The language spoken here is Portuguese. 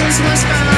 emotions must.